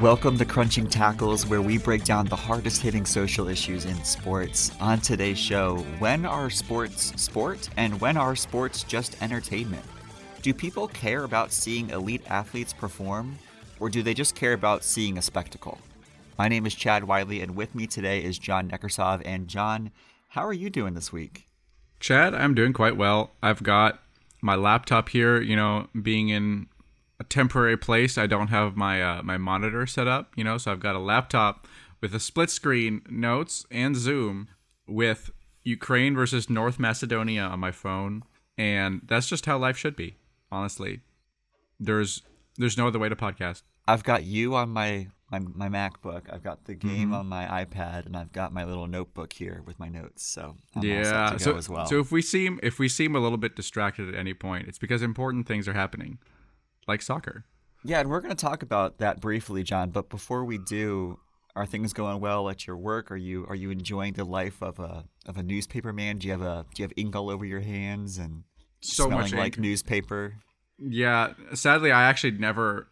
Welcome to Crunching Tackles, where we break down the hardest hitting social issues in sports. On today's show, when are sports sport and when are sports just entertainment? Do people care about seeing elite athletes perform, or do they just care about seeing a spectacle? My name is Chad Wiley, and with me today is John Neckersov. And John, how are you doing this week? Chad, I'm doing quite well. I've got my laptop here, you know, being in a temporary place. I don't have my uh, my monitor set up, you know, so I've got a laptop with a split screen, notes, and Zoom with Ukraine versus North Macedonia on my phone, and that's just how life should be. Honestly, there's there's no other way to podcast. I've got you on my my, my MacBook. I've got the game mm-hmm. on my iPad, and I've got my little notebook here with my notes. So I'm yeah, so well. so if we seem if we seem a little bit distracted at any point, it's because important things are happening like soccer. Yeah, and we're going to talk about that briefly, John. But before we do, are things going well at your work? Are you are you enjoying the life of a of a newspaper man? Do you have a do you have ink all over your hands and so smelling much like newspaper? Yeah, sadly, I actually never.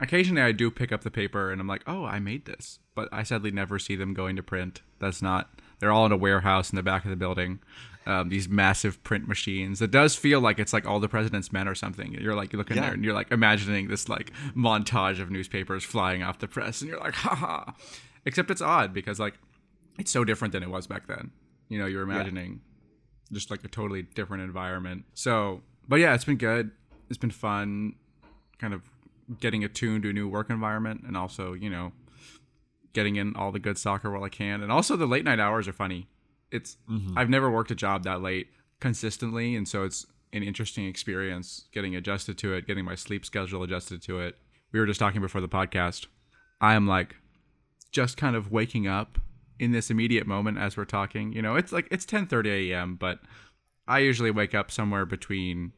Occasionally, I do pick up the paper and I'm like, oh, I made this, but I sadly never see them going to print. That's not. They're all in a warehouse in the back of the building um, these massive print machines. It does feel like it's like all the president's men or something. You're like looking yeah. there and you're like imagining this like montage of newspapers flying off the press, and you're like, haha. Except it's odd because like it's so different than it was back then. You know, you're imagining yeah. just like a totally different environment. So, but yeah, it's been good. It's been fun, kind of getting attuned to a new work environment, and also you know getting in all the good soccer while I can. And also the late night hours are funny it's mm-hmm. I've never worked a job that late consistently, and so it's an interesting experience getting adjusted to it, getting my sleep schedule adjusted to it. We were just talking before the podcast. I am like just kind of waking up in this immediate moment as we're talking. You know, it's like it's 10:30 a.m., but I usually wake up somewhere between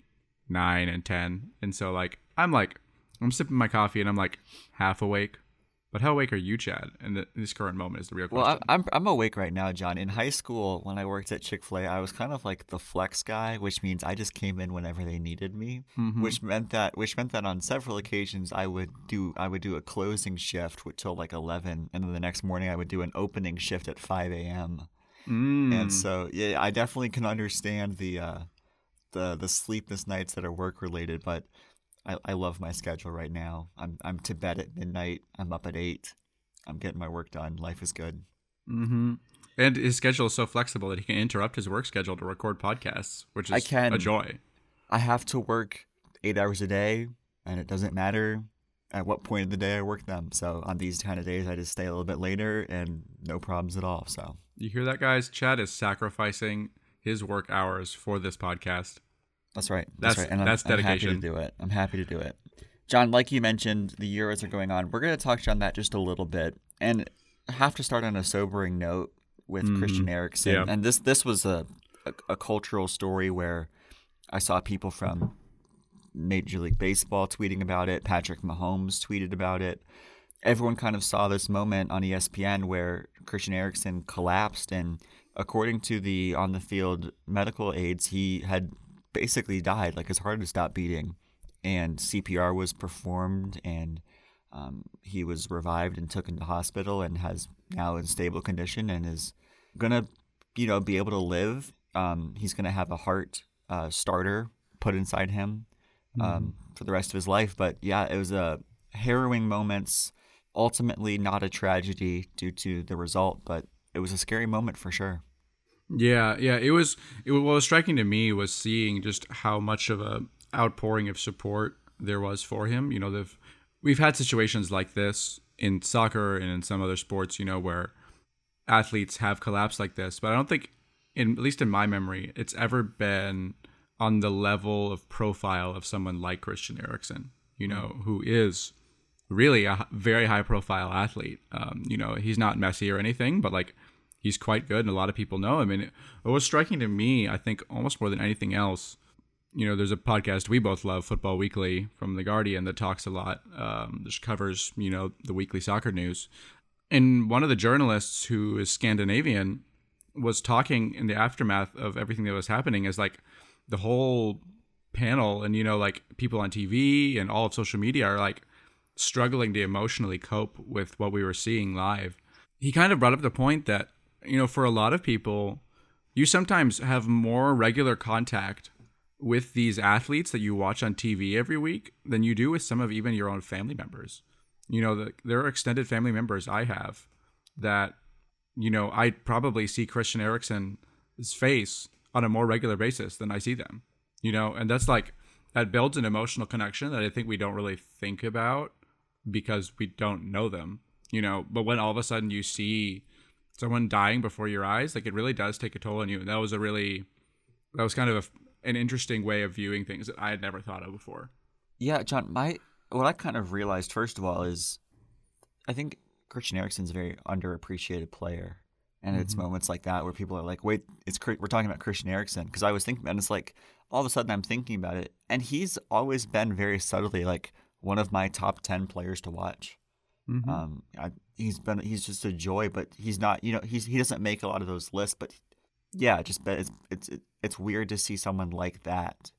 9 and 10. And so like I'm like I'm sipping my coffee and I'm like half awake but how awake are you, Chad? In this current moment is the real question. Well, I'm I'm awake right now, John. In high school, when I worked at Chick Fil A, I was kind of like the flex guy, which means I just came in whenever they needed me. Mm-hmm. Which meant that which meant that on several occasions I would do I would do a closing shift till like eleven, and then the next morning I would do an opening shift at five a.m. Mm. And so yeah, I definitely can understand the uh, the the sleepless nights that are work related, but I, I love my schedule right now. I'm I'm to bed at midnight. I'm up at eight. I'm getting my work done. Life is good. Mm-hmm. And his schedule is so flexible that he can interrupt his work schedule to record podcasts, which is I can, a joy. I have to work eight hours a day, and it doesn't matter at what point of the day I work them. So on these kind of days, I just stay a little bit later, and no problems at all. So you hear that, guys? Chad is sacrificing his work hours for this podcast. That's right. That's, that's right. And that's I'm, dedication. I'm happy to do it. I'm happy to do it. John, like you mentioned, the Euros are going on. We're going to touch on that just a little bit, and have to start on a sobering note with mm, Christian Eriksen. Yeah. And this this was a, a, a cultural story where I saw people from Major League Baseball tweeting about it. Patrick Mahomes tweeted about it. Everyone kind of saw this moment on ESPN where Christian Eriksen collapsed, and according to the on the field medical aides, he had basically died. Like his heart had stopped beating, and CPR was performed, and um, he was revived and took into hospital, and has now in stable condition, and is gonna, you know, be able to live. Um, he's gonna have a heart uh, starter put inside him um, mm for the rest of his life. But yeah, it was a harrowing moments. Ultimately, not a tragedy due to the result, but it was a scary moment for sure. Yeah, yeah. It was. It, what was striking to me was seeing just how much of a outpouring of support there was for him. You know, they've we've had situations like this in soccer and in some other sports. You know, where athletes have collapsed like this, but I don't think, in at least in my memory, it's ever been on the level of profile of someone like Christian Eriksen. You know, who is really a very high profile athlete. Um, you know, he's not Messi or anything, but like he's quite good, and a lot of people know him. And it, it was striking to me, I think, almost more than anything else. You know, there's a podcast we both love, Football Weekly from The Guardian, that talks a lot, um, just covers, you know, the weekly soccer news. And one of the journalists who is Scandinavian was talking in the aftermath of everything that was happening is like the whole panel and you know like people on TV and all of social media are like struggling to emotionally cope with what we were seeing live. He kind of brought up the point that you know for a lot of people you sometimes have more regular contact with these athletes that you watch on TV every week than you do with some of even your own family members. You know, the, there are extended family members I have that, you know, I probably see Christian Eriksen's face on a more regular basis than I see them. You know, and that's like that builds an emotional connection that I think we don't really think about because we don't know them. You know, but when all of a sudden you see someone dying before your eyes, like it really does take a toll on you. And that was a really that was kind of a, an interesting way of viewing things that I had never thought of before. Yeah, John, my what I kind of realized first of all is I think Christian Eriksen's a very underappreciated player. And mm-hmm. it's moments like that where people are like, "Wait, it's we're talking about Christian Eriksen." Because I was thinking, and it's like all of a sudden I'm thinking about it, and he's always been very subtly like one of my top ten players to watch. Mm-hmm. Um, I, he's been he's just a joy, but he's not. You know, he's he doesn't make a lot of those lists, but yeah, just it's it's it's weird to see someone like that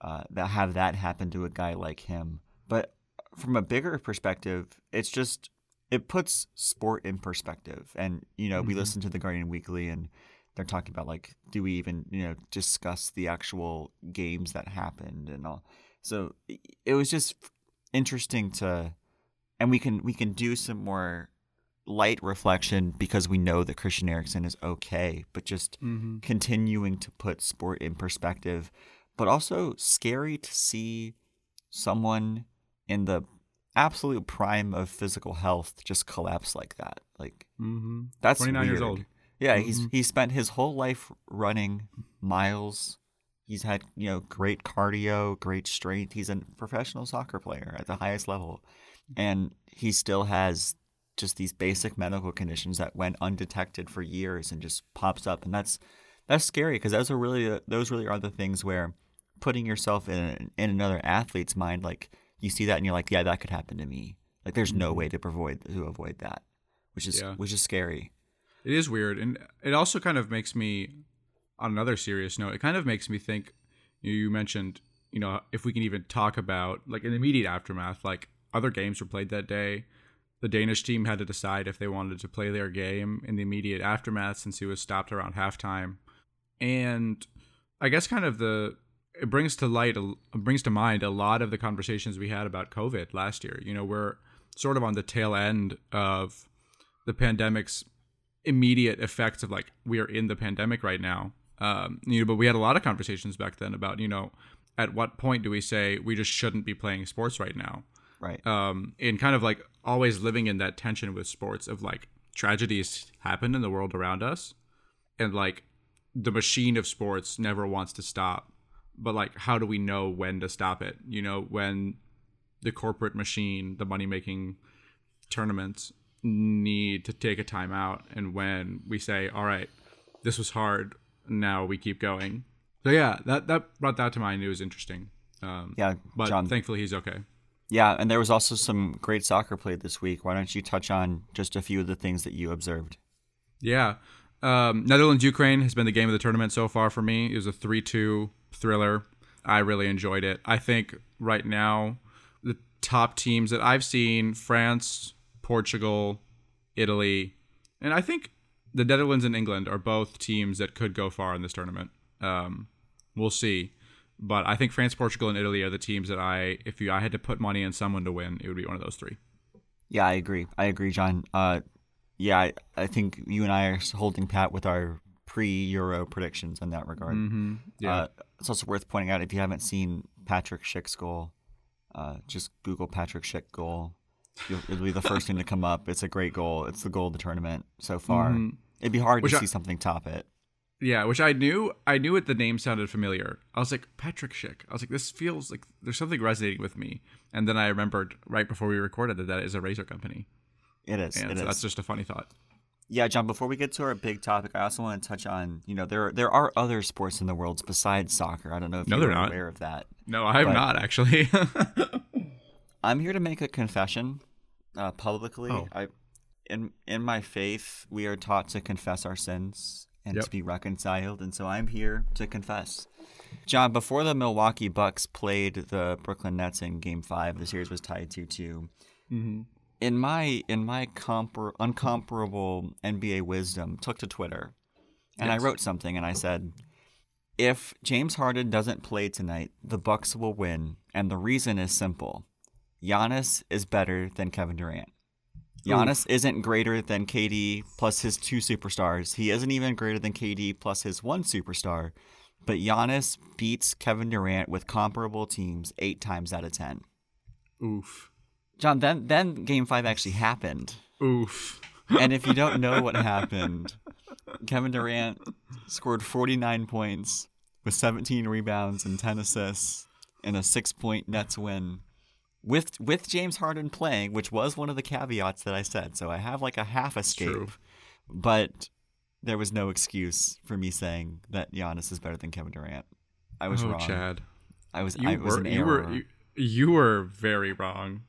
uh, that have that happen to a guy like him. But from a bigger perspective, it's just it puts sport in perspective. And you know, mm-hmm. we listen to the Guardian Weekly, and they're talking about like, do we even you know discuss the actual games that happened and all. So it was just interesting to, and we can we can do some more light reflection because we know that Christian Eriksen is okay, but just mm-hmm. continuing to put sport in perspective, but also scary to see someone in the absolute prime of physical health just collapse like that. Like mm-hmm. that's 29 weird. years old. Yeah, mm-hmm. he's he spent his whole life running miles. He's had, you know, great cardio, great strength. He's a professional soccer player at the highest level. And he still has just these basic medical conditions that went undetected for years and just pops up and that's that's scary because those are really those really are the things where putting yourself in in another athlete's mind like you see that and you're like yeah that could happen to me like there's no mm-hmm. way to avoid to avoid that which is yeah. which is scary it is weird and it also kind of makes me on another serious note it kind of makes me think you mentioned you know if we can even talk about like an immediate aftermath like other games were played that day the Danish team had to decide if they wanted to play their game in the immediate aftermath since he was stopped around halftime. And I guess kind of the it brings to light brings to mind a lot of the conversations we had about COVID last year. You know, we're sort of on the tail end of the pandemic's immediate effects of like we are in the pandemic right now. Um, you know, but we had a lot of conversations back then about you know at what point do we say we just shouldn't be playing sports right now? Right. Um and kind of like always living in that tension with sports of like tragedies happen in the world around us and like the machine of sports never wants to stop. But like how do we know when to stop it? You know when the corporate machine the money making tournaments need to take a time out and when we say all right this was hard now we keep going. So yeah that that brought that to mind. It was interesting. Um, yeah but John, thankfully he's okay yeah, and there was also some great soccer played this week. Why don't you touch on just a few of the things that you observed? Yeah. Um, Netherlands Ukraine has been the game of the tournament so far for me. It was a 3 2 thriller. I really enjoyed it. I think right now, the top teams that I've seen France, Portugal, Italy, and I think the Netherlands and England are both teams that could go far in this tournament. Um, we'll see. But I think France, Portugal, and Italy are the teams that I, if you, I had to put money on someone to win, it would be one of those three. Yeah, I agree. I agree, John. Uh, yeah, I, I think you and I are holding pat with our pre-Euro predictions in that regard. Mm-hmm. Yeah, uh, it's also worth pointing out if you haven't seen Patrick Schick's goal, uh, just Google Patrick Schick goal. You'll, it'll be the first thing to come up. It's a great goal. It's the goal of the tournament so far. Mm-hmm. It'd be hard Which to I, see something top it. Yeah, which I knew. I knew it. The name sounded familiar. I was like Patrick Schick. I was like, this feels like there's something resonating with me. And then I remembered right before we recorded that that is a razor company. It is. And it so is. That's just a funny thought. Yeah, John. Before we get to our big topic, I also want to touch on you know there there are other sports in the world besides soccer. I don't know if no, you're not. aware of that. No, I'm not actually. I'm here to make a confession uh, publicly. Oh. I in in my faith, we are taught to confess our sins and Yep. to be reconciled. And so I'm here to confess. John, before the Milwaukee Bucks played the Brooklyn Nets in Game Five, the series was tied two two. Mm-hmm. In my in my compar- uncomparable NBA wisdom, took to Twitter, and Yes. I wrote something, and I said, "If James Harden doesn't play tonight, the Bucks will win, and the reason is simple: Giannis is better than Kevin Durant." Giannis isn't greater than KD plus his two superstars. He isn't even greater than KD plus his one superstar. But Giannis beats Kevin Durant with comparable teams eight times out of ten. Oof. John, then then Game Five actually happened, Oof. and if you don't know what happened, Kevin Durant scored 49 points with 17 rebounds and 10 assists in a six-point Nets win. With with James Harden playing, which was one of the caveats that I said, so I have like a half escape, true. but there was no excuse for me saying that Giannis is better than Kevin Durant. I was oh, wrong. Chad. I was You I was were you were you, you were very wrong.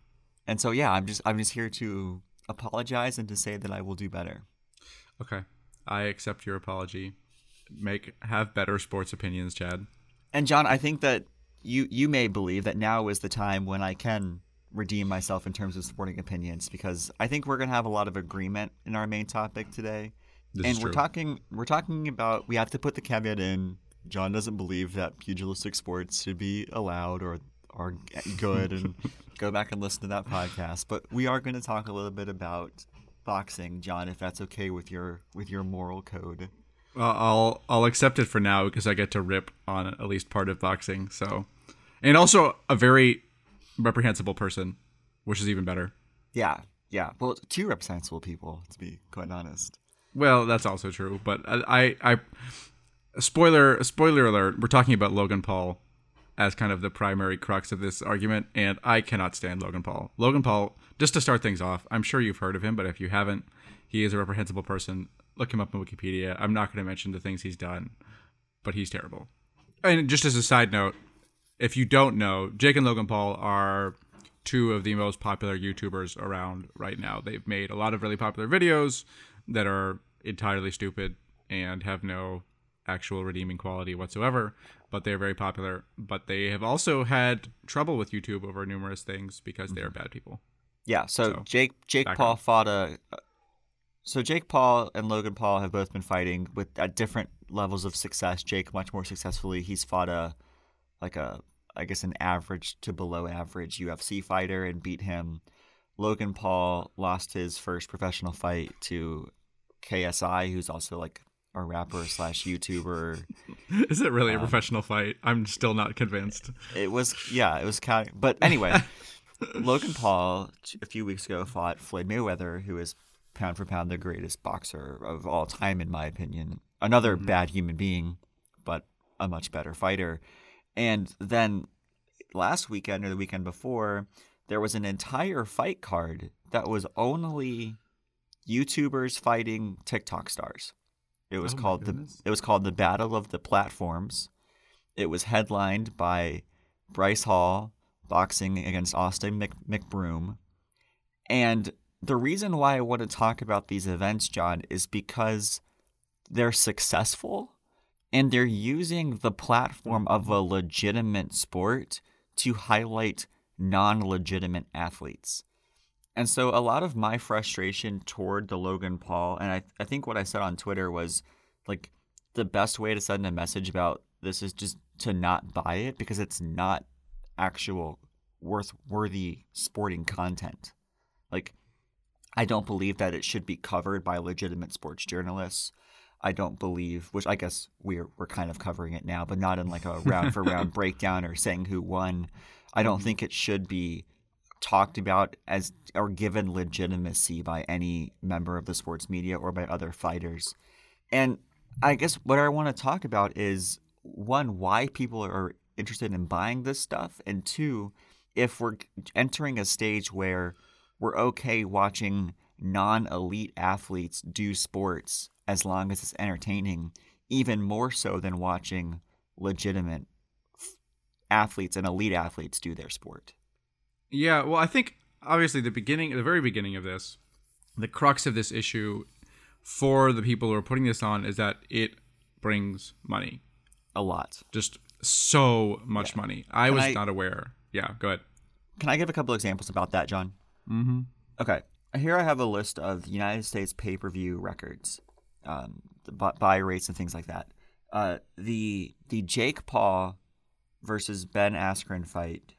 And so yeah, I'm just I'm just here to apologize and to say that I will do better. Okay. I accept your apology. Make have better sports opinions, Chad. And John, I think that you you may believe that now is the time when I can redeem myself in terms of sporting opinions because I think we're going to have a lot of agreement in our main topic today. This and we're talking we're talking about we have to put the caveat in John doesn't believe that pugilistic sports should be allowed or are good and go back and listen to that podcast. But we are going to talk a little bit about boxing, John, if that's okay with your with your moral code. I'll I'll accept it for now because I get to rip on at least part of boxing. So, and also a very reprehensible person, which is even better. Yeah, yeah. Well, two reprehensible people, to be quite honest. Well, that's also true. But I, I, I spoiler spoiler alert. We're talking about Logan Paul as kind of the primary crux of this argument, and I cannot stand Logan Paul. Logan Paul, just to start things off, I'm sure you've heard of him, but if you haven't, he is a reprehensible person. Look him up on Wikipedia. I'm not going to mention the things he's done, but he's terrible. And just as a side note, if you don't know, Jake and Logan Paul are two of the most popular YouTubers around right now. They've made a lot of really popular videos that are entirely stupid and have no actual redeeming quality whatsoever, but they're very popular. But they have also had trouble with YouTube over numerous things because they are mm-hmm. bad people. Yeah. So, So, Jake Jake Paul on. fought a. So Jake Paul and Logan Paul have both been fighting with at different levels of success. Jake much more successfully. He's fought a, like a I guess an average to below average UFC fighter and beat him. Logan Paul lost his first professional fight to KSI, who's also like a rapper slash YouTuber. Is it really a Um, professional fight? I'm still not convinced. It was yeah, it was kind. But anyway, Logan Paul a few weeks ago fought Floyd Mayweather, who is pound for pound the greatest boxer of all time, in my opinion. Another mm-hmm. bad human being, but a much better fighter. And then last weekend or the weekend before, there was an entire fight card that was only YouTubers fighting TikTok stars. It was Oh called the it was called the Battle of the Platforms. It was headlined by Bryce Hall boxing against Austin Mc, McBroom. And the reason why I want to talk about these events, John, is because they're successful and they're using the platform of a legitimate sport to highlight non legitimate athletes. And so a lot of my frustration toward the Logan Paul, and I, I think what I said on Twitter was like the best way to send a message about this is just to not buy it because it's not actual worth worthy sporting content. Like I don't believe that it should be covered by legitimate sports journalists. I don't believe, which I guess we're we're kind of covering it now, but not in like a round for round breakdown or saying who won. I don't think it should be talked about as or given legitimacy by any member of the sports media or by other fighters. And I guess what I want to talk about is one, why people are interested in buying this stuff, and two, if we're entering a stage where we're okay watching non elite athletes do sports as long as it's entertaining, even more so than watching legitimate athletes and elite athletes do their sport. Yeah, well, I think obviously the beginning, the very beginning of this, the crux of this issue for the people who are putting this on is that it brings money. A lot. Just so much yeah. money. I Can was I, not aware. Yeah, go ahead. Can I give a couple examples about that, John? Mm-hmm. Okay. Here I have a list of United States pay per view records, um, buy rates and things like that. Uh, the the Jake Paul versus Ben Askren fight,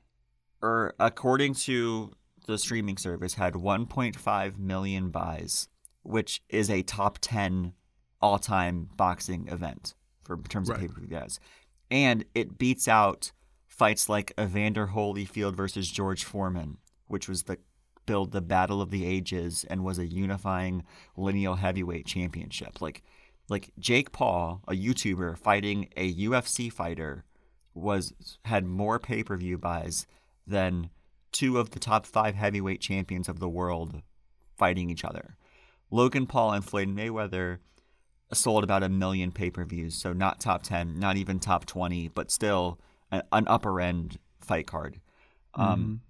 or er, according to the streaming service, had 1.5 million buys, which is a top 10 all time boxing event for in terms right. of pay per view guys, and it beats out fights like Evander Holyfield versus George Foreman, which was the build the battle of the ages and was a unifying lineal heavyweight championship. Like like Jake Paul, a YouTuber fighting a UFC fighter was had more pay-per-view buys than two of the top 5 heavyweight champions of the world fighting each other. Logan Paul and Floyd Mayweather sold about a million pay-per-views, so not top 10, not even top 20, but still an, an upper end fight card. Um,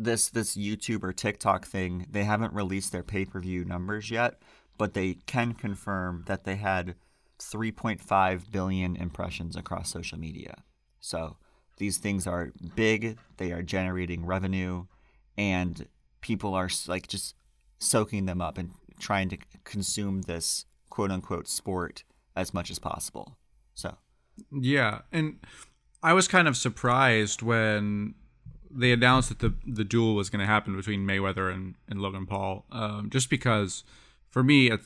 mm-hmm. This YouTube or TikTok thing, they haven't released their pay per view numbers yet, but they can confirm that they had 3.5 billion impressions across social media. So these things are big. They are generating revenue, and people are like just soaking them up and trying to consume this quote unquote sport as much as possible. So, yeah, and I was kind of surprised when they announced that the the duel was going to happen between Mayweather and, and Logan Paul. Um, just because, for me, it,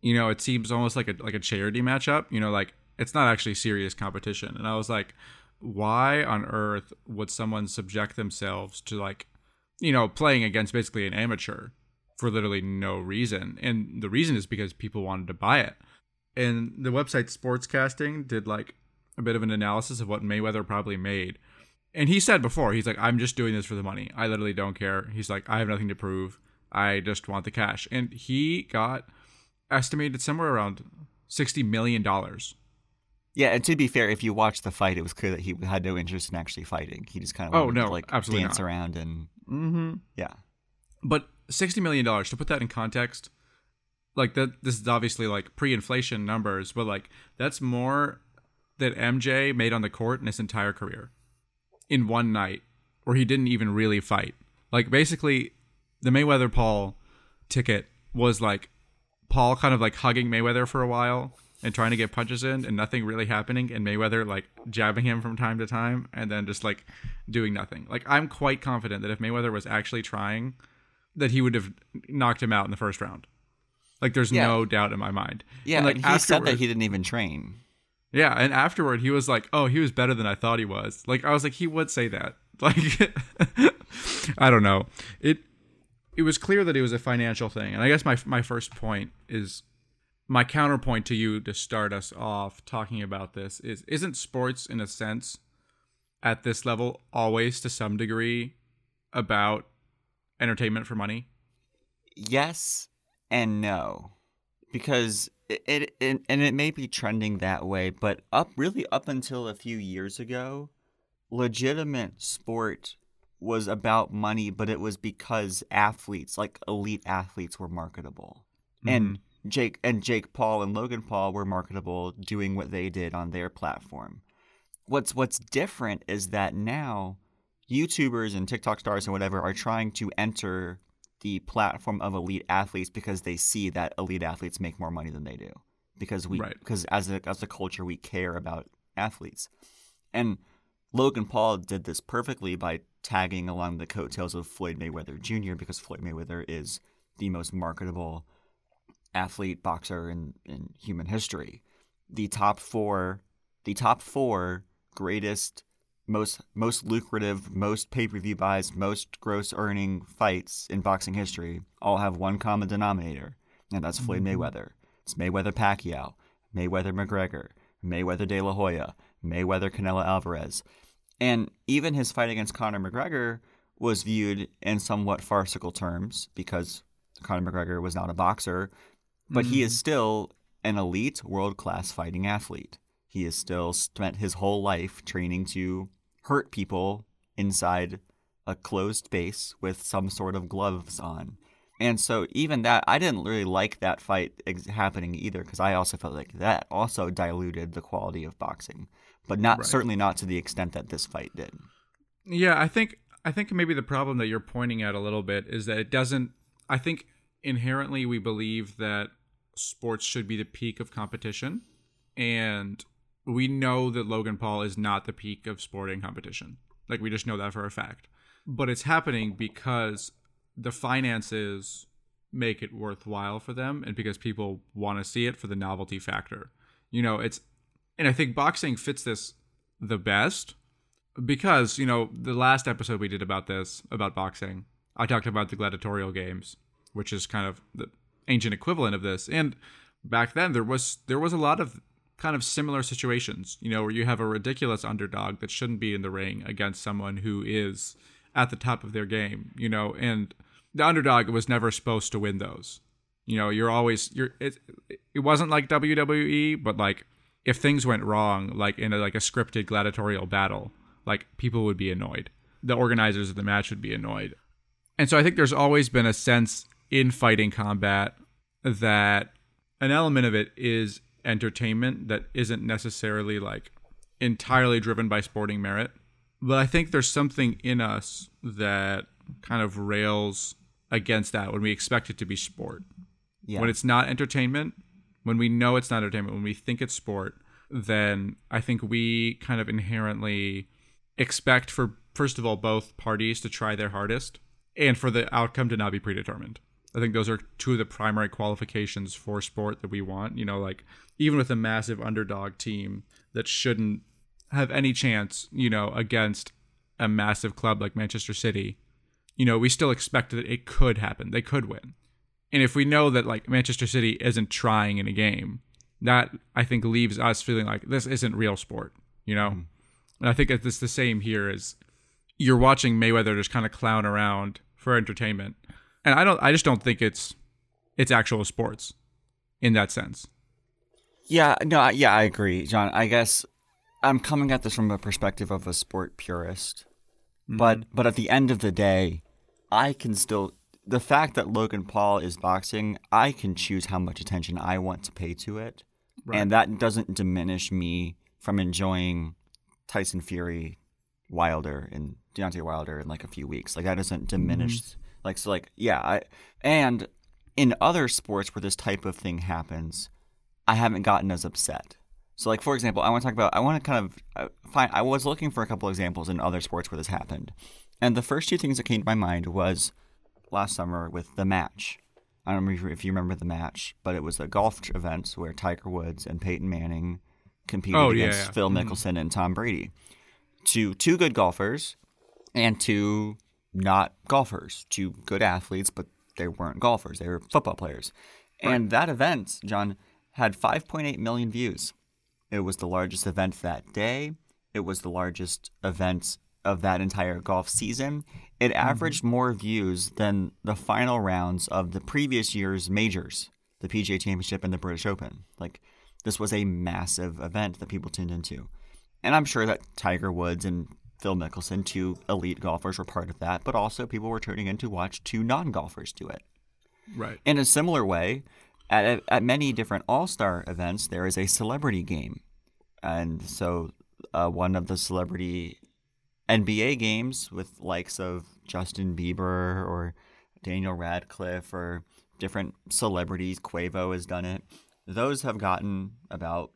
you know, it seems almost like a like a charity matchup. You know, like it's not actually serious competition. And I was like, why on earth would someone subject themselves to like, you know, playing against basically an amateur for literally no reason? And the reason is because people wanted to buy it. And the website Sportscasting did like a bit of an analysis of what Mayweather probably made. And he said before, he's like, I'm just doing this for the money. I literally don't care. He's like, I have nothing to prove. I just want the cash. And he got estimated somewhere around $60 million. Yeah, and to be fair, if you watch the fight, it was clear that he had no interest in actually fighting. He just kind of oh no, to, like absolutely dance not. around and mm-hmm. yeah. But sixty million dollars to put that in context, like that. This is obviously like pre-inflation numbers, but like that's more that MJ made on the court in his entire career in one night where he didn't even really fight. Like basically the Mayweather Paul ticket was like Paul kind of like hugging Mayweather for a while and trying to get punches in and nothing really happening and Mayweather like jabbing him from time to time and then just like doing nothing. Like I'm quite confident that if Mayweather was actually trying that he would have knocked him out in the first round. Like there's yeah. no doubt in my mind. Yeah, and, like he said that he didn't even train. Yeah, and afterward he was like, "Oh, he was better than I thought he was." Like I was like, he would say that. Like I don't know. It it was clear that it was a financial thing. And I guess my my first point is my counterpoint to you to start us off talking about this is isn't sports in a sense at this level always to some degree about entertainment for money? Yes and no. Because it, it, and it may be trending that way, but up really up until a few years ago, legitimate sport was about money, but it was because athletes, like elite athletes, were marketable, mm-hmm. and Jake and Jake Paul and Logan Paul were marketable, doing what they did on their platform. What's what's different is that now YouTubers and TikTok stars and whatever are trying to enter the platform of elite athletes because they see that elite athletes make more money than they do because we right. because as a as a culture we care about athletes and Logan Paul did this perfectly by tagging along the coattails of Floyd Mayweather Jr. because Floyd Mayweather is the most marketable athlete boxer in, in human history. The top four the top four greatest most most lucrative, most pay per view buys, most gross earning fights in boxing history all have one common denominator, and that's Floyd mm-hmm. Mayweather. It's Mayweather Pacquiao, Mayweather McGregor, Mayweather De La Hoya, Mayweather Canelo Alvarez, and even his fight against Conor McGregor was viewed in somewhat farcical terms because Conor McGregor was not a boxer, but mm-hmm. he is mm-hmm. still an elite world class fighting athlete. He has still spent his whole life training to hurt people inside a closed space with some sort of gloves on. And so even that, I didn't really like that fight ex- happening either because I also felt like that also diluted the quality of boxing, but not right. certainly not to the extent that this fight did. Yeah, I think I think maybe the problem that you're pointing at a little bit is that it doesn't. I think inherently we believe that sports should be the peak of competition, and we know that Logan Paul is not the peak of sporting competition. Like we just know that for a fact. But it's happening because the finances make it worthwhile for them and because people want to see it for the novelty factor. You know, it's and I think boxing fits this the best because, you know, the last episode we did about this, about boxing, I talked about the gladiatorial games, which is kind of the ancient equivalent of this. And back then there was there was a lot of kind of similar situations, you know, where you have a ridiculous underdog that shouldn't be in the ring against someone who is at the top of their game, you know, and the underdog was never supposed to win those. You know, you're always you're it it wasn't like WWE, but like if things went wrong, like in a, like a scripted gladiatorial battle, like people would be annoyed. The organizers of the match would be annoyed. And so I think there's always been a sense in fighting combat that an element of it is entertainment that isn't necessarily like entirely driven by sporting merit. But I think there's something in us that kind of rails against that when we expect it to be sport. Yeah. When it's not entertainment, when we know it's not entertainment, when we think it's sport, then I think we kind of inherently expect for first of all both parties to try their hardest and for the outcome to not be predetermined. I think those are two of the primary qualifications for sport that we want. You know, like even with a massive underdog team that shouldn't have any chance, you know, against a massive club like Manchester City, you know, we still expect that it could happen. They could win. And if we know that like Manchester City isn't trying in a game, that I think leaves us feeling like this isn't real sport, you know? Mm. And I think it's the same here as you're watching Mayweather just kind of clown around for entertainment and I don't I just don't think it's it's actual sports in that sense. Yeah, no, yeah, I agree, John. I guess I'm coming at this from a perspective of a sport purist. Mm-hmm. But but at the end of the day, I can still the fact that Logan Paul is boxing, I can choose how much attention I want to pay to it. Right. And that doesn't diminish me from enjoying Tyson Fury, Wilder, and Deontay Wilder in like a few weeks. Like that doesn't diminish mm-hmm. Like so, like yeah, I, and in other sports where this type of thing happens, I haven't gotten as upset. So, like for example, I want to talk about. I want to kind of uh, find. I was looking for a couple examples in other sports where this happened, and the first two things that came to my mind was last summer with the match. I don't remember if you remember the match, but it was a golf event where Tiger Woods and Peyton Manning competed oh, against yeah, yeah. Phil mm-hmm. Mickelson mm-hmm. and Tom Brady. Two two good golfers and two not golfers, two good athletes, but they weren't golfers. They were football players. Right. And that event, John, had 5.8 million views. It was the largest event that day. It was the largest event of that entire golf season. It mm-hmm. averaged more views than the final rounds of the previous year's majors, the PGA Championship and the British Open. Like, this was a massive event that people tuned into. And I'm sure that Tiger Woods and Phil Mickelson, two elite golfers were part of that, but also people were turning in to watch two non golfers do it. Right. In a similar way, at, at many different All Star events, there is a celebrity game. And so uh, one of the celebrity NBA games with likes of Justin Bieber or Daniel Radcliffe or different celebrities, Quavo has done it. Those have gotten about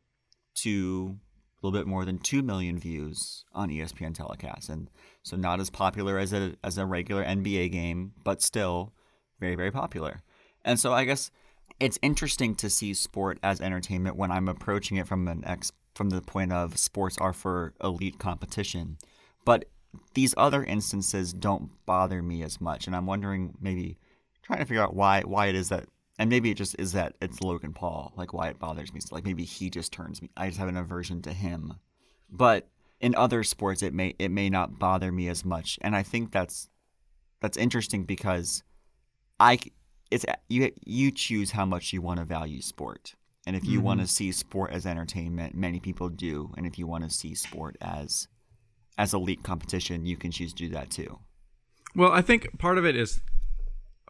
two little bit more than 2 million views on ESPN telecasts. And so not as popular as a, as a regular NBA game, but still very, very popular. And so I guess it's interesting to see sport as entertainment when I'm approaching it from an ex from the point of sports are for elite competition. But these other instances don't bother me as much. And I'm wondering maybe trying to figure out why why it is that and maybe it just is that it's Logan Paul, like why it bothers me. So like maybe he just turns me. I just have an aversion to him. But in other sports, it may it may not bother me as much, and I think that's that's interesting because I it's you you choose how much you want to value sport, and if you mm-hmm. want to see sport as entertainment, many people do, and if you want to see sport as as elite competition, you can choose to do that too. Well, I think part of it is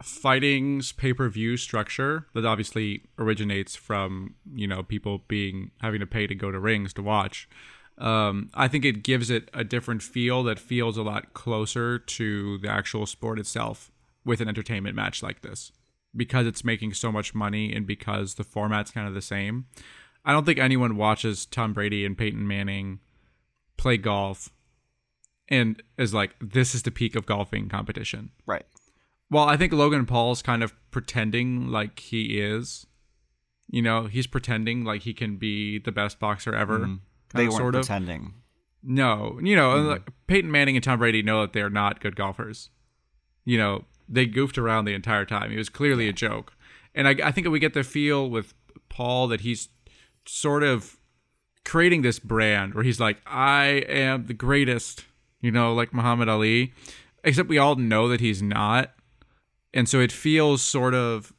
fighting's pay-per-view structure that obviously originates from you know people being having to pay to go to rings to watch um, i think it gives it a different feel that feels a lot closer to the actual sport itself with an entertainment match like this. Because it's making so much money and because the format's kind of the same. I don't think anyone watches tom brady and peyton manning play golf and is like this is the peak of golfing competition. Right well, I think Logan Paul's kind of pretending like he is. You know, he's pretending like he can be the best boxer ever. Mm. They weren't sort of. pretending. No, you know, mm. like Peyton Manning and Tom Brady know that they're not good golfers. You know, they goofed around the entire time. It was clearly yeah. a joke, and I, I think we get the feel with Paul that he's sort of creating this brand where he's like, "I am the greatest," you know, like Muhammad Ali. Except we all know that he's not and so it feels sort of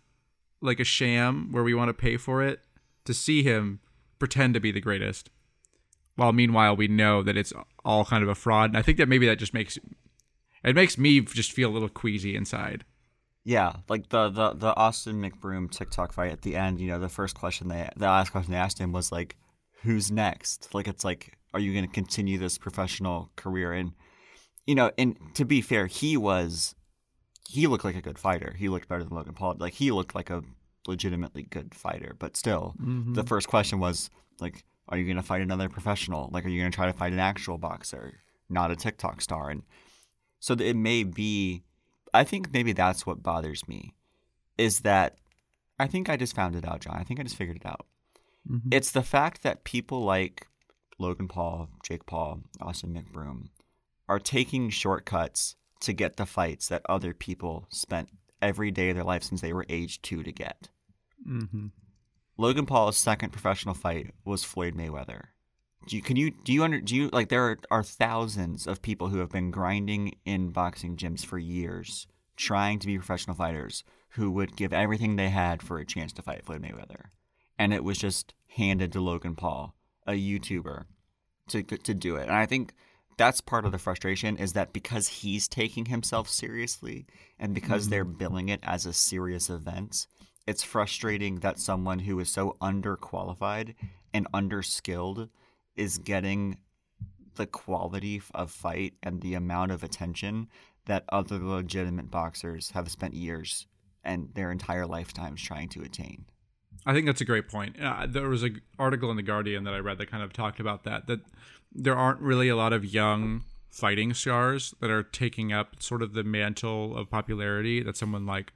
like a sham where we want to pay for it to see him pretend to be the greatest while meanwhile we know that it's all kind of a fraud. And i think that maybe that just makes it makes me just feel a little queasy inside. Yeah like the the, the austin mcbroom tiktok fight at the end you know the first question they the last question they asked him was like who's next? Like it's like are you going to continue this professional career? And you know and to be fair he was he looked like a good fighter. He looked better than Logan Paul. Like he looked like a legitimately good fighter. But still, mm-hmm. the first question was like, "Are you going to fight another professional? Like, are you going to try to fight an actual boxer, not a TikTok star?" And so it may be. I think maybe that's what bothers me, is that I think I just found it out, John. I think I just figured it out. Mm-hmm. It's the fact that people like Logan Paul, Jake Paul, Austin McBroom are taking shortcuts to get the fights that other people spent every day of their life since they were age two to get. Mm-hmm. Logan Paul's second professional fight was Floyd Mayweather. Do you, can you do you under do you like there are, are thousands of people who have been grinding in boxing gyms for years trying to be professional fighters who would give everything they had for a chance to fight Floyd Mayweather, and it was just handed to Logan Paul, a YouTuber, to to do it. And I think that's part of the frustration is that because he's taking himself seriously and because mm-hmm. they're billing it as a serious event, it's frustrating that someone who is so underqualified and underskilled is getting the quality of fight and the amount of attention that other legitimate boxers have spent years and their entire lifetimes trying to attain. I think that's a great point. Uh, there was an article in the Guardian that I read that kind of talked about that. That there aren't really a lot of young fighting stars that are taking up sort of the mantle of popularity that someone like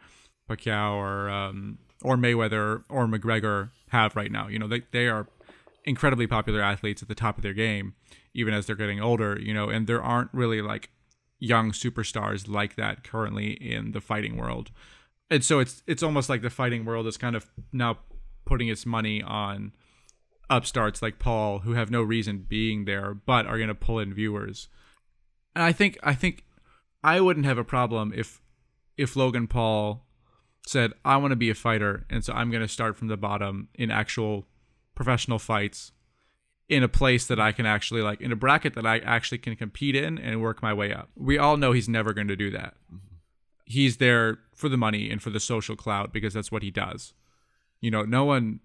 Pacquiao or um, or Mayweather or McGregor have right now. You know, they they are incredibly popular athletes at the top of their game, even as they're getting older. You know, and there aren't really like young superstars like that currently in the fighting world. And so it's it's almost like the fighting world is kind of now putting its money on upstarts like Paul who have no reason being there but are going to pull in viewers. And I think I think I wouldn't have a problem if if Logan Paul said I want to be a fighter and so I'm going to start from the bottom in actual professional fights in a place that I can actually like in a bracket that I actually can compete in and work my way up. We all know he's never going to do that. Mm-hmm. He's there for the money and for the social clout because that's what he does. You know, no one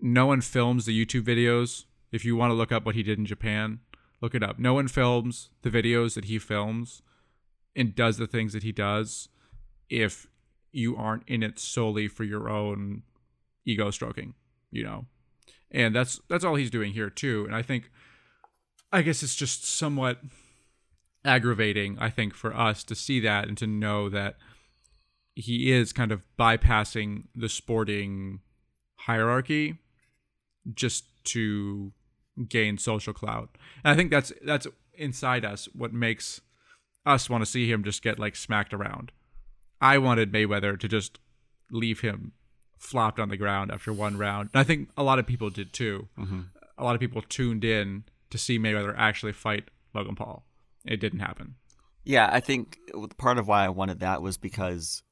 no one films the YouTube videos. If you want to look up what he did in Japan, look it up. No one films the videos that he films and does the things that he does if you aren't in it solely for your own ego stroking, you know. And that's that's all he's doing here too. And I think I guess it's just somewhat aggravating, I think, for us to see that and to know that he is kind of bypassing the sporting hierarchy just to gain social clout. And I think that's that's inside us what makes us want to see him just get like smacked around. I wanted Mayweather to just leave him flopped on the ground after one round. And I think a lot of people did too. Mm-hmm. A lot of people tuned in to see Mayweather actually fight Logan Paul. It didn't happen. Yeah, I think part of why I wanted that was because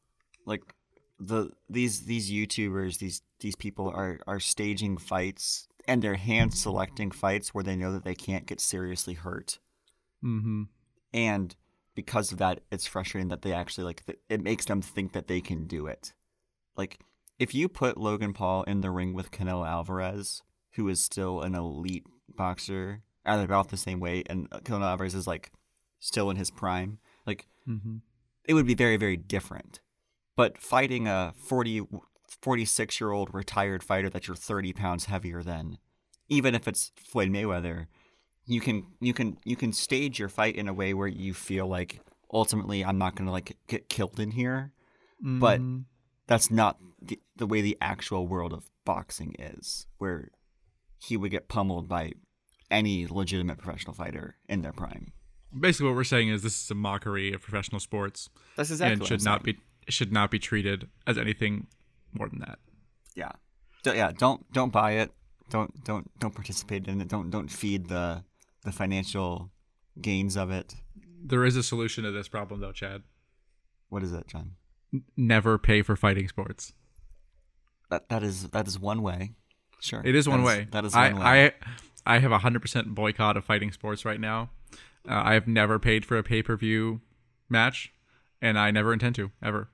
like the these these YouTubers, these these people are are staging fights and they're hand selecting fights where they know that they can't get seriously hurt. Mm-hmm. And because of that, it's frustrating that they actually like th- it makes them think that they can do it. Like if you put Logan Paul in the ring with Canelo Alvarez, who is still an elite boxer at about the same weight, and Canelo Alvarez is like still in his prime, like mm-hmm. it would be very very different. But fighting a 40, 46 year old retired fighter that you're 30 pounds heavier than, even if it's Floyd Mayweather, you can you can you can stage your fight in a way where you feel like ultimately I'm not gonna like get killed in here, mm-hmm. but that's not the, the way the actual world of boxing is, where he would get pummeled by any legitimate professional fighter in their prime. Basically, what we're saying is this is a mockery of professional sports. That's exactly and should not be should not be treated as anything more than that. Yeah, so, yeah. Don't don't buy it. Don't don't don't participate in it. Don't don't feed the the financial gains of it. There is a solution to this problem, though, Chad. What is it, John? Never pay for fighting sports. That that is that is one way. Sure, it is one that way. Is, that is one I, way. I I have a hundred percent boycott of fighting sports right now. Uh, I have never paid for a pay per view match, and I never intend to ever.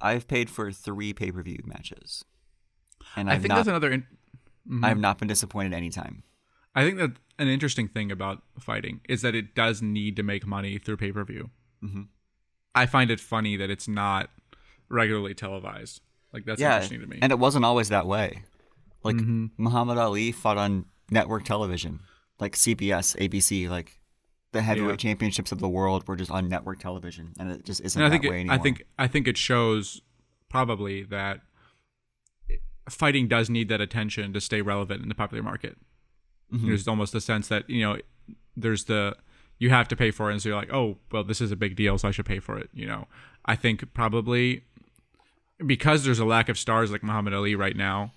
I've paid for three pay per view matches, and I've I think not, that's another. In- mm-hmm. I have not been disappointed any time. I think that an interesting thing about fighting is that it does need to make money through pay per view. Mm-hmm. I find it funny that it's not regularly televised. Like that's yeah, interesting to me. And it wasn't always that way. Like mm-hmm. Muhammad Ali fought on network television, like CBS, ABC, like the heavyweight yeah. championships of the world were just on network television, and it just isn't and I that think way it, anymore. I think I think it shows probably that fighting does need that attention to stay relevant in the popular market. Mm-hmm. There's almost a sense that you know there's the you have to pay for it, and so you're like, oh, well, this is a big deal, so I should pay for it. You know, I think probably because there's a lack of stars like Muhammad Ali right now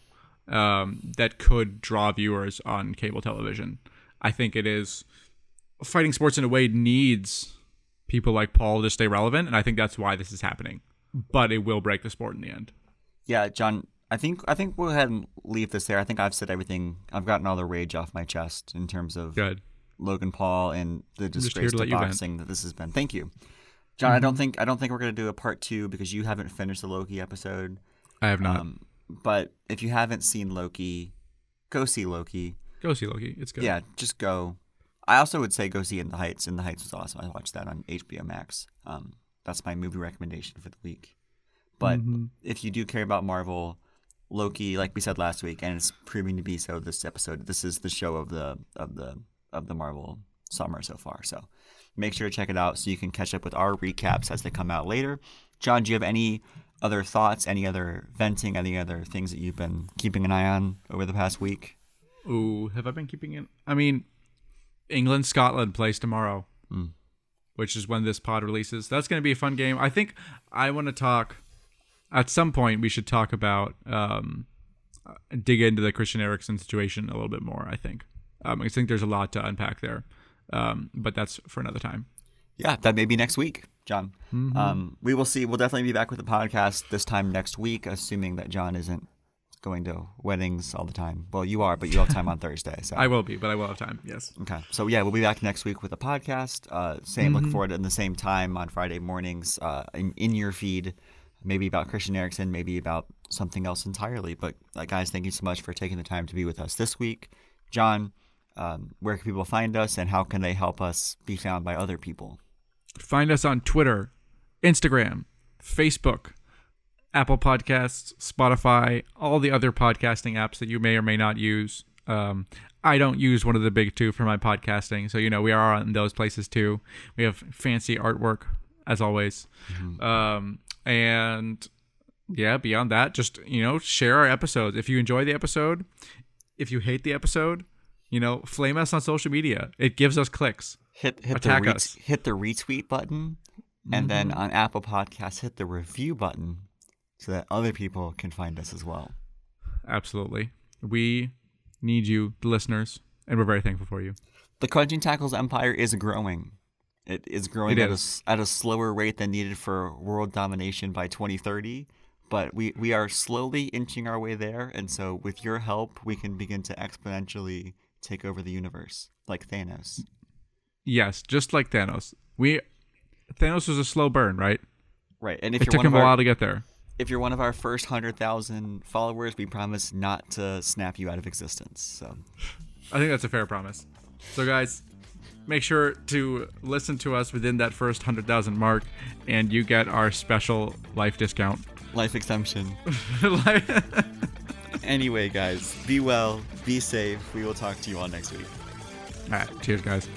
um, that could draw viewers on cable television. I think it is fighting sports in a way needs people like Paul to stay relevant, and I think that's why this is happening. But it will break the sport in the end. Yeah, John. I think I think we'll go ahead and leave this there. I think I've said everything. I've gotten all the rage off my chest in terms of Good. Logan Paul and the disgrace to, to boxing that this has been. Thank you, John. Mm-hmm. I don't think I don't think we're gonna do a part two because you haven't finished the Loki episode. I have not. Um, but if you haven't seen Loki, go see Loki. Go see Loki. It's good. Yeah, just go. I also would say go see In the Heights. In the Heights was awesome. I watched that on HBO Max. Um, that's my movie recommendation for the week. But mm-hmm. if you do care about Marvel, Loki, like we said last week, and it's proving to be so this episode. This is the show of the of the of the Marvel summer so far. So make sure to check it out so you can catch up with our recaps as they come out later. John, do you have any other thoughts, any other venting, any other things that you've been keeping an eye on over the past week? Ooh, have I been keeping it? I mean, England Scotland plays tomorrow, mm. which is when this pod releases. That's going to be a fun game. I think I want to talk at some point. We should talk about um, dig into the Christian Eriksen situation a little bit more. I think. Um, I think there's a lot to unpack there, um, but that's for another time. Yeah, that may be next week, John. Mm-hmm. Um, we will see. We'll definitely be back with the podcast this time next week, assuming that John isn't going to weddings all the time. Well, you are, but you have time on Thursday. So I will be, but I will have time. Yes. Okay. So yeah, we'll be back next week with a podcast. Uh, same. Mm-hmm. Look forward in the same time on Friday mornings uh, in, in your feed. Maybe about Christian Eriksen, maybe about something else entirely. But uh, guys, thank you so much for taking the time to be with us this week, John um, where can people find us and how can they help us be found by other people? Find us on Twitter, Instagram, Facebook, Apple Podcasts, Spotify, all the other podcasting apps that you may or may not use. Um, I don't use one of the big two for my podcasting, so you know we are on those places too. We have fancy artwork as always, mm-hmm. um, and yeah, beyond that, just you know share our episodes. If you enjoy the episode, if you hate the episode, you know, flame us on social media. It gives us clicks. Hit hit Attack the re- us. hit the retweet button, and mm-hmm. then on Apple Podcasts, hit the review button so that other people can find us as well. Absolutely, we need you, the listeners, and we're very thankful for you. The Crunching Tackles empire is growing. It is growing it at, is. A, at a slower rate than needed for world domination by 2030 but we, we are slowly inching our way there. And so, with your help, we can begin to exponentially take over the universe like Thanos. Yes, just like Thanos. We Thanos was a slow burn, right? Right, and if it took him a while to get there. If you're one of our first hundred thousand followers, we promise not to snap you out of existence. So, I think that's a fair promise. So, guys, make sure to listen to us within that first hundred thousand mark, and you get our special life discount, life exemption. anyway, guys, be well, be safe. We will talk to you all next week. All right, cheers, guys.